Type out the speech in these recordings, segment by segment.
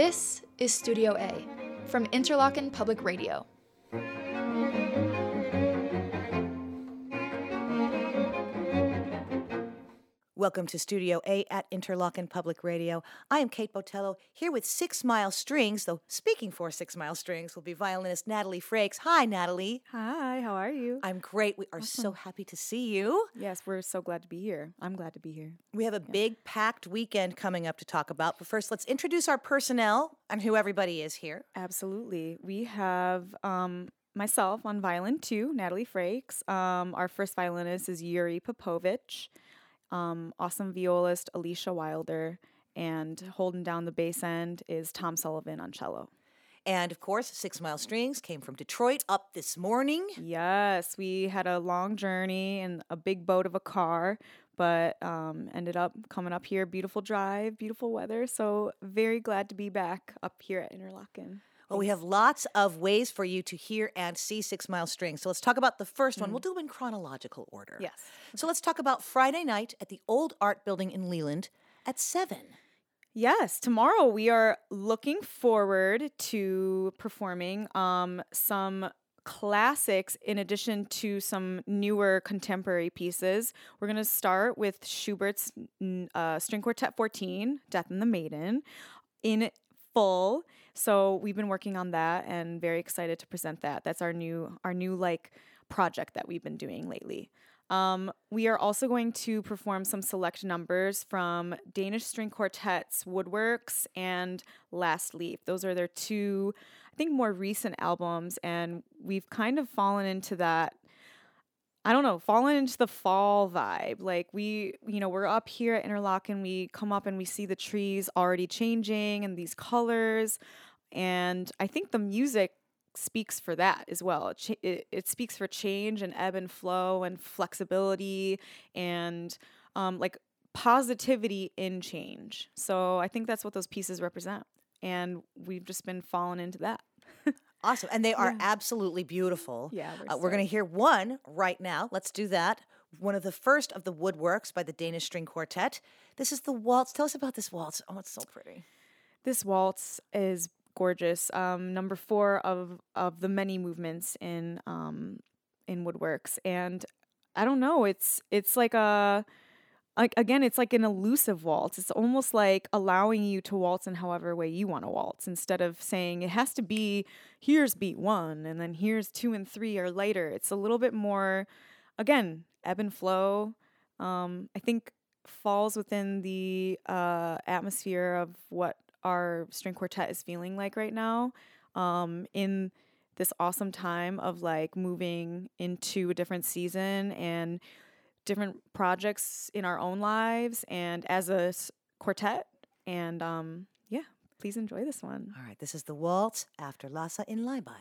This is Studio A from Interlochen Public Radio. Welcome to Studio A at Interlochen Public Radio. I am Kate Botello here with Six Mile Strings, though speaking for Six Mile Strings will be violinist Natalie Frakes. Hi, Natalie. Hi, how are you? I'm great. We are so happy to see you. Yes, we're so glad to be here. I'm glad to be here. We have a big packed weekend coming up to talk about, but first let's introduce our personnel and who everybody is here. Absolutely. We have um, myself on violin too, Natalie Frakes. Um, our first violinist is Yuri Popowcyz. Um, awesome violist Alycia Wilder. And holding down the bass end is Tom Sullivan on cello. And of course, Six Mile Strings came from Detroit up this morning. Yes, we had a long journey and a big boat of a car, but um, ended up coming up here. Beautiful drive, beautiful weather. So, very glad to be back up here at Interlochen. Well, we have lots of ways for you to hear and see Six Mile String. So let's talk about the 1st one. We'll do them in chronological order. Yes. So let's talk about Friday night at the Old Art Building in Leland at 7. Yes, tomorrow we are looking forward to performing um, some classics in addition to some newer contemporary pieces. We're going to start with Schubert's mm, uh, String Quartet 14, Death and the Maiden, in full. So we've been working on that and very excited to present that. That's our new our new like project that we've been doing lately. Um, we are also going to perform some select numbers from Danish String Quartet's Woodworks and Last Leaf. Those are their two, I think, more recent albums, and we've kind of fallen into that. I don't know, fallen into the fall vibe. Like we, you know, we're up here at Interlochen we come up and we see the trees already changing and these colors. And I think the music speaks for that as well. It, it, it speaks for change and ebb and flow and flexibility and um, like positivity in change. So I think that's what those pieces represent. And we've just been falling into that. Awesome. And they are absolutely beautiful. Yeah, we're Uh, we're going to hear one right now. Let's do that. One of the first of the woodworks by the Danish String Quartet. This is the waltz. Tell us about this waltz. Oh, it's so pretty. This waltz is gorgeous. Um, number four of of the many movements in um, in woodworks, and I don't know. It's it's like a like again, it's like an elusive waltz. It's almost like allowing you to waltz in however way you want to waltz, instead of saying it has to be here's beat one and then here's two and three are later. It's a little bit more, again, ebb and flow. Um, I think falls within the uh, atmosphere of what our string quartet is feeling like right now um, in this awesome time of like moving into a different season and different projects in our own lives and as a s- quartet and um, yeah please enjoy this one All right, this is the waltz after Lasse in Lyby.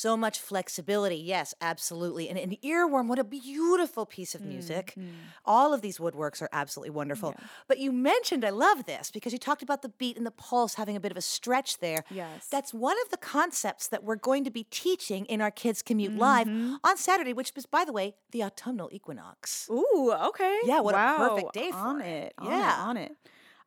So much flexibility. Yes, absolutely. And an earworm, what a beautiful piece of music. Mm-hmm. All of these woodworks are absolutely wonderful. But you mentioned, I love this because you talked about the beat and the pulse having a bit of a stretch there. Yes. That's one of the concepts that we're going to be teaching in our Kids Commute Live Mm-hmm. on Saturday, which is, by the way, the autumnal equinox. Ooh, okay. Yeah, what a perfect day for on it. it. on Yeah. it, on it.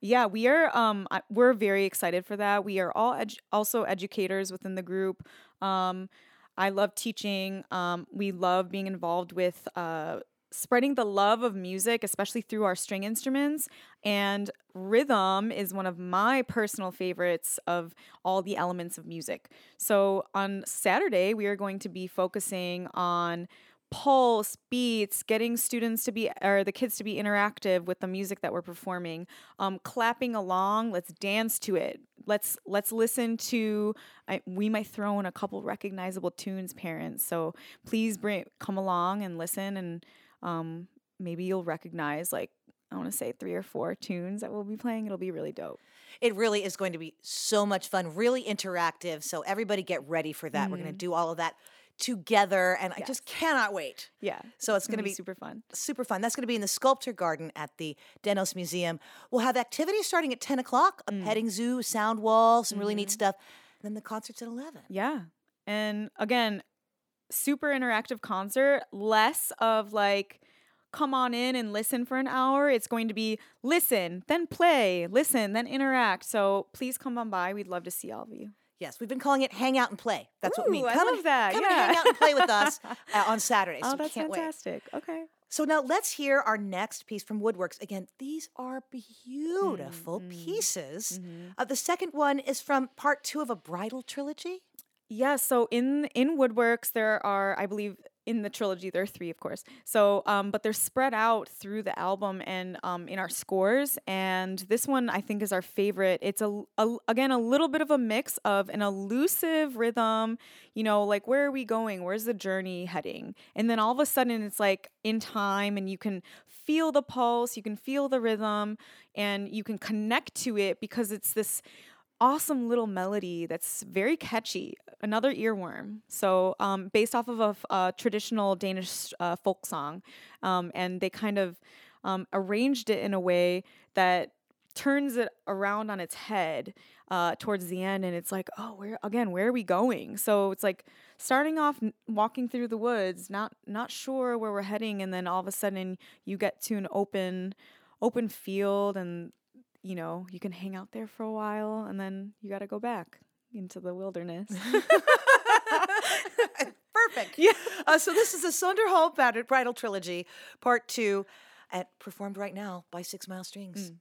Yeah, we are. Um, we're very excited for that. We are all edu- also educators within the group. Um, I love teaching. Um, we love being involved with uh, spreading the love of music, especially through our string instruments. And rhythm is one of my personal favorites of all the elements of music. So on Saturday, we are going to be focusing on pulse beats getting students to be or the kids to be interactive with the music that we're performing um, clapping along let's dance to it let's let's listen to I, we might throw in a couple recognizable tunes parents so please bring come along and listen and um, maybe you'll recognize like i want to say three or four tunes that we'll be playing it'll be really dope It really is going to be so much fun, really interactive. So everybody get ready for that. We're Mm-hmm. going to do all of that together, and I just cannot wait. yeah So it's going to be super fun super fun. That's going to be in the Sculpture Garden at the Dennos Museum. We'll have activities starting at 10 o'clock, Mm. a petting zoo, sound wall, some really Mm-hmm. neat stuff. And then the concert's at 11. Yeah. And again, super interactive concert, less of like, come on in and listen for an hour. It's going to be listen, then play, listen, then interact. So please come on by. We'd love to see all of you. Yes, we've been calling it Hang Out and Play. That's what we mean. Ooh, I Come love and, that, Come and hang out and play with us uh, on Saturday. Oh, we that's can't wait. fantastic. Okay. So now let's hear our next piece from Woodworks. Again, these are beautiful Mm-hmm. pieces. Uh, the second one is from part two of a bridal trilogy. Yeah, so in in Woodworks there are, I believe, in the trilogy there are three, of course. So, um, but they're spread out through the album and um, in our scores. And this one I think is our favorite. It's a, a again a little bit of a mix of an elusive rhythm. You know, like where are we going? Where's the journey heading? And then all of a sudden it's like in time, and you can feel the pulse, you can feel the rhythm, and you can connect to it because it's this awesome little melody that's very catchy. Another earworm. So, um, based off of a traditional Danish uh, folk song, um, and they kind of um, arranged it in a way that turns it around on its head uh, towards the end, and it's like, oh, where again? Where are we going? So it's like starting off walking through the woods, not not sure where we're heading, and then all of a sudden you get to an open open field and you know, you can hang out there for a while and then you got to go back into the wilderness. Perfect. Yeah. Uh, so this is the Sønderho Bad- Bridal Trilogy, part two, at, performed right now by Six Mile Strings. Thank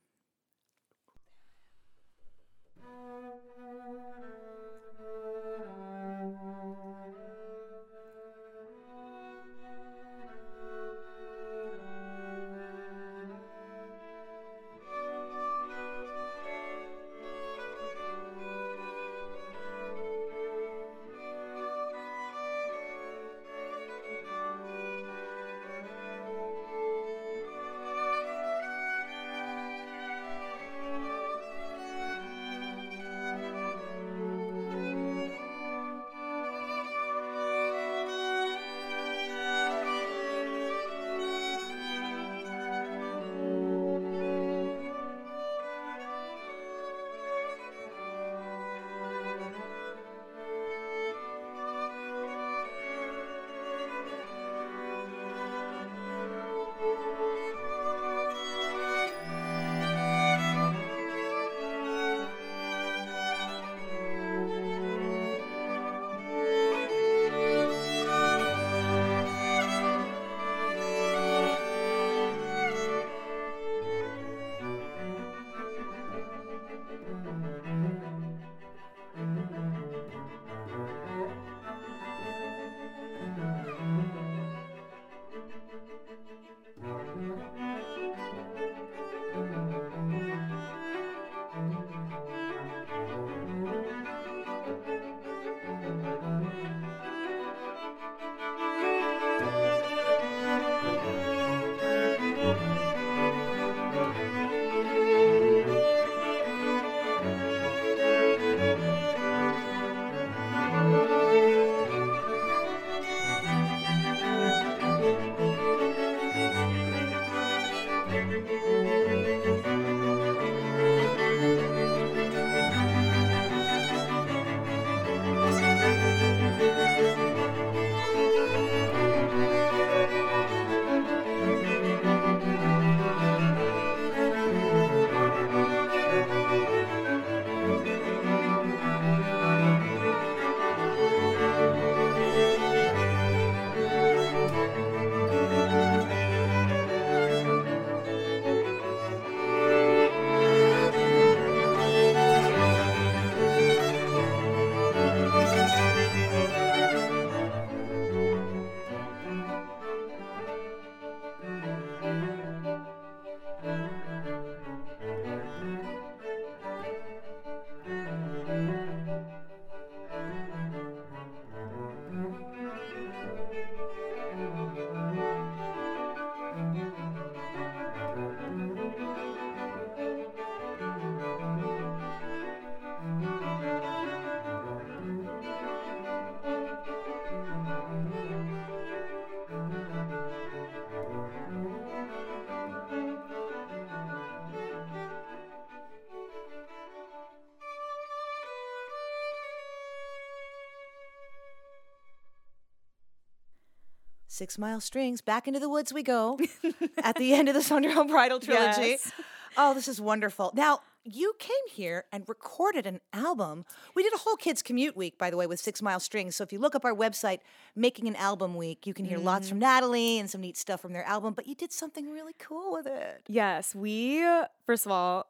Six Mile Strings, Back into the Woods We Go at the end of the Sønderho Bridal Trilogy. Yes. Oh, this is wonderful. Now, you came here and recorded an album. We did a whole Kids Commute Week, by the way, with Six Mile Strings. So if you look up our website, Making an Album Week, you can hear lots from mm-hmm. Natalie and some neat stuff from their album, but you did something really cool with it. Yes, we, first of all,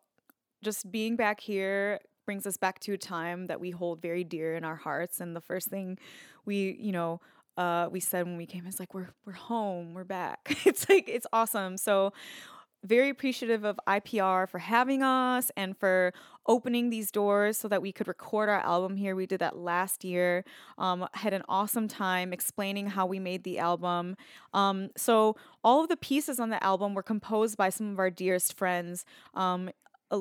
just being back here brings us back to a time that we hold very dear in our hearts. And the first thing we, you know, uh, we said when we came is like, we're, we're home, we're back. it's like, it's awesome. So, very appreciative of IPR for having us and for opening these doors so that we could record our album here. We did that last year. Um, had an awesome time explaining how we made the album. Um, so all of the pieces on the album were composed by some of our dearest friends. Um,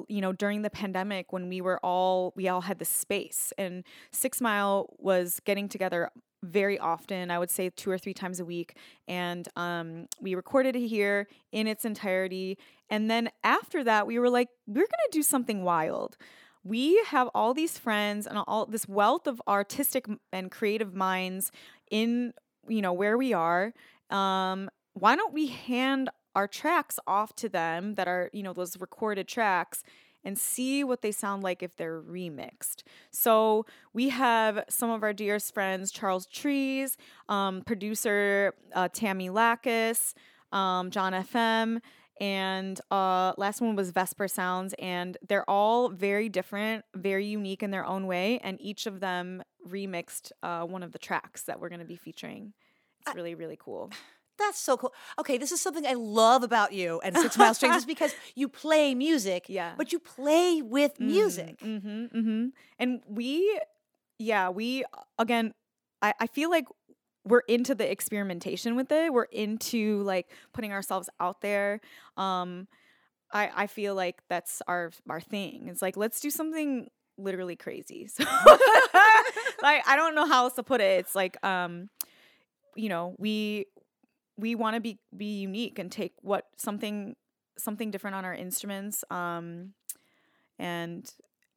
you know during the pandemic when we were all we all had the space and six mile was getting together very often i would say two or three times a week and um, we recorded it here in its entirety and then after that we were like we're going to do something wild. We have all these friends and all this wealth of artistic and creative minds in you know where we are um, why don't we hand our tracks off to them that are you know those recorded tracks and see what they sound like if they're remixed. So we have some of our dearest friends, Charles Trees, um, producer uh, Tammy Lackus, um, John FM, and uh, last one was Vesper Sounds, and they're all very different, very unique in their own way, and each of them remixed uh, one of the tracks that we're going to be featuring. It's really, really cool. That's so cool. Okay, this is something I love about you and Six Mile Strings is because you play music, Yeah. but you play with music. Mm-hmm, mm-hmm. And we, yeah, we, again, I, I feel like we're into the experimentation with it. We're into like putting ourselves out there. Um, I, I feel like that's our our thing. It's like let's do something literally crazy. So like I don't know how else to put it. It's like um, you know, we we want to be be unique and take what something something different on our instruments um and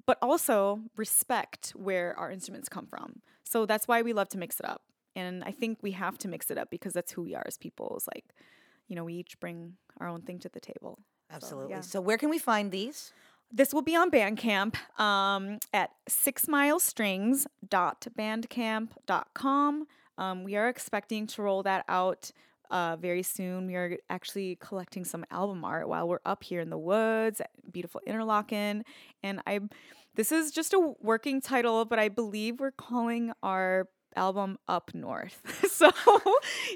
but also respect where our instruments come from so that's why we love to mix it up and i think we have to mix it up because that's who we are as people is like you know we each bring our own thing to the table So, Absolutely. yeah. So, where can we find these? this will be on Bandcamp um, at sixmilestrings.bandcamp.com. Um, we are expecting to roll that out uh, very soon. We are actually collecting some album art while we're up here in the woods, at beautiful Interlochen. And I, this is just a working title, but I believe we're calling our album Up North. so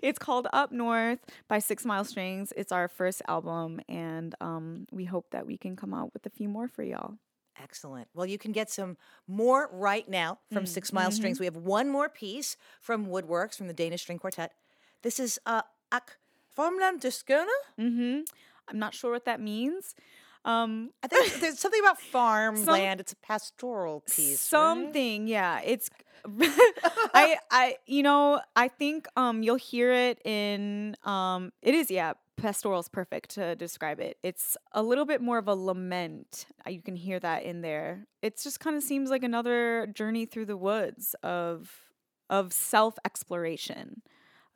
it's called Up North by Six Mile Strings. It's our first album, and um, we hope that we can come out with a few more for y'all. Excellent. Well, you can get some more right now from Mm, Six Mile mm-hmm. Strings. We have one more piece from Woodworks from the Danish String Quartet. This is uh, Ak Formland de Skønne. Mm-hmm. I'm not sure what that means. Um, I think there's something about farmland. it's a pastoral piece. right? something, yeah. It's I I you know I think um you'll hear it in um it is yeah pastoral is perfect to describe it. It's a little bit more of a lament. Uh, You can hear that in there. It just kind of seems like another journey through the woods of of self exploration,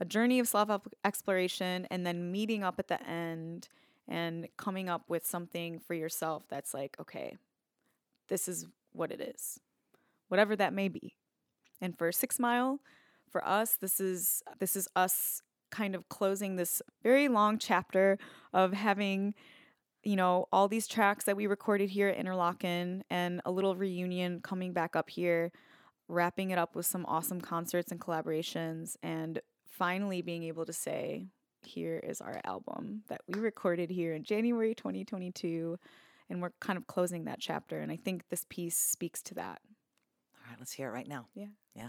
a journey of self exploration, and then meeting up at the end and coming up with something for yourself that's like okay, this is what it is, whatever that may be. And for Six Mile, for us, this is this is us kind of closing this very long chapter of having you know all these tracks that we recorded here at Interlochen and a little reunion coming back up here wrapping it up with some awesome concerts and collaborations and finally being able to say here is our album that we recorded here in January 2022 and we're kind of closing that chapter and I think this piece speaks to that. All right, let's hear it right now. Yeah. Yeah.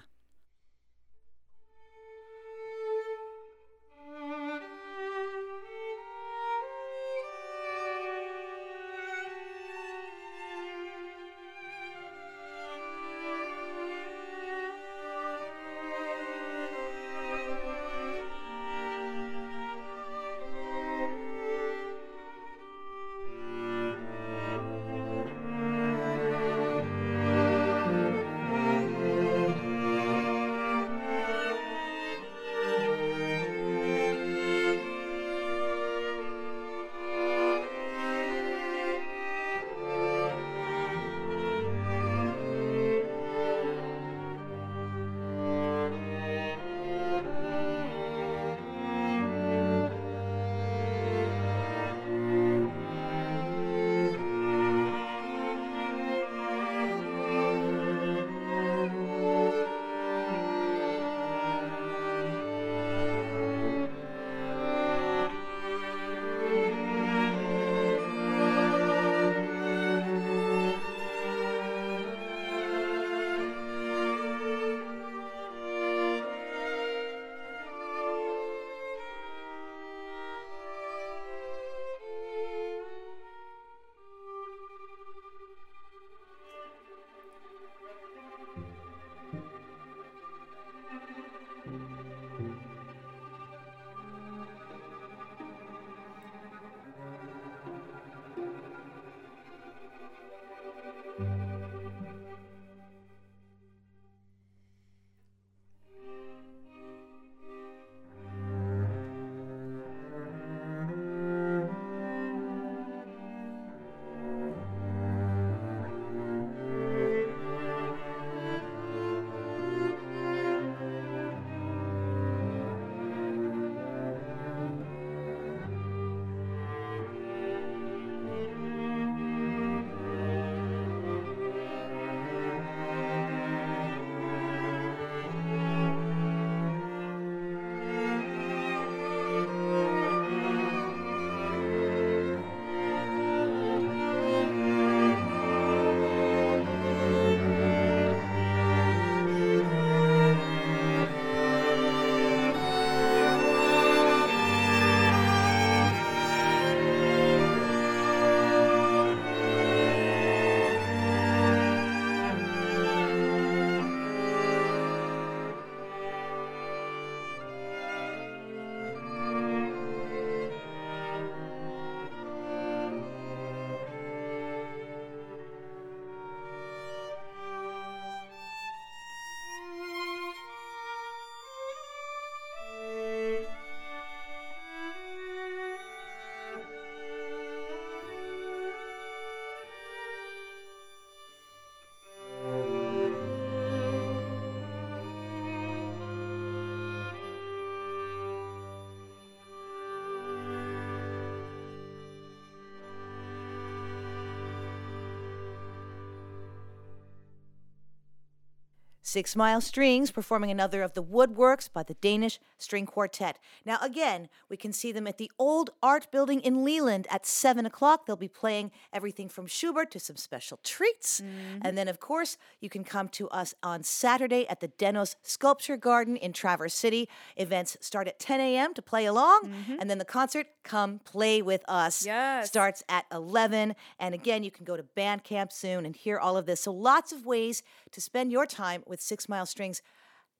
Six Mile Strings performing another of the woodworks by the Danish String Quartet. Now, again, we can see them at the Old Art Building in Leland at 7 o'clock. They'll be playing everything from Schubert to some special treats. Mm-hmm. And then, of course, you can come to us on Saturday at the Dennos Sculpture Garden in Traverse City. Events start at 10 a.m. to play along, mm-hmm. and then the concert, Come Play With Us, Yes. starts at 11. And again, you can go to Bandcamp soon and hear all of this. So, lots of ways to spend your time with Six Mile Strings.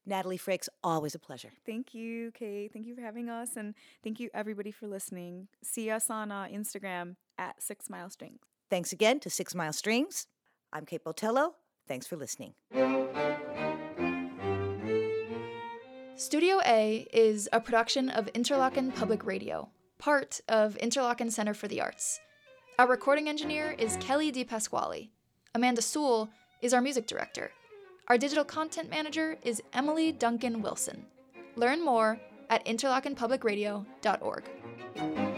Natalie Frakes, always a pleasure. Thank you, Kate. Thank you for having us, and thank you everybody for listening. See us on uh, Instagram at Six Mile Strings. Thanks again to Six Mile Strings. I'm Kate Botello. Thanks for listening. Studio A is a production of Interlochen Public Radio, part of Interlochen Center for the Arts. Our recording engineer is Kelly DiPasquale. Amanda Sewell is our music director. Our digital content manager is Emily Duncan Wilson. Learn more at interlochenpublicradio.org.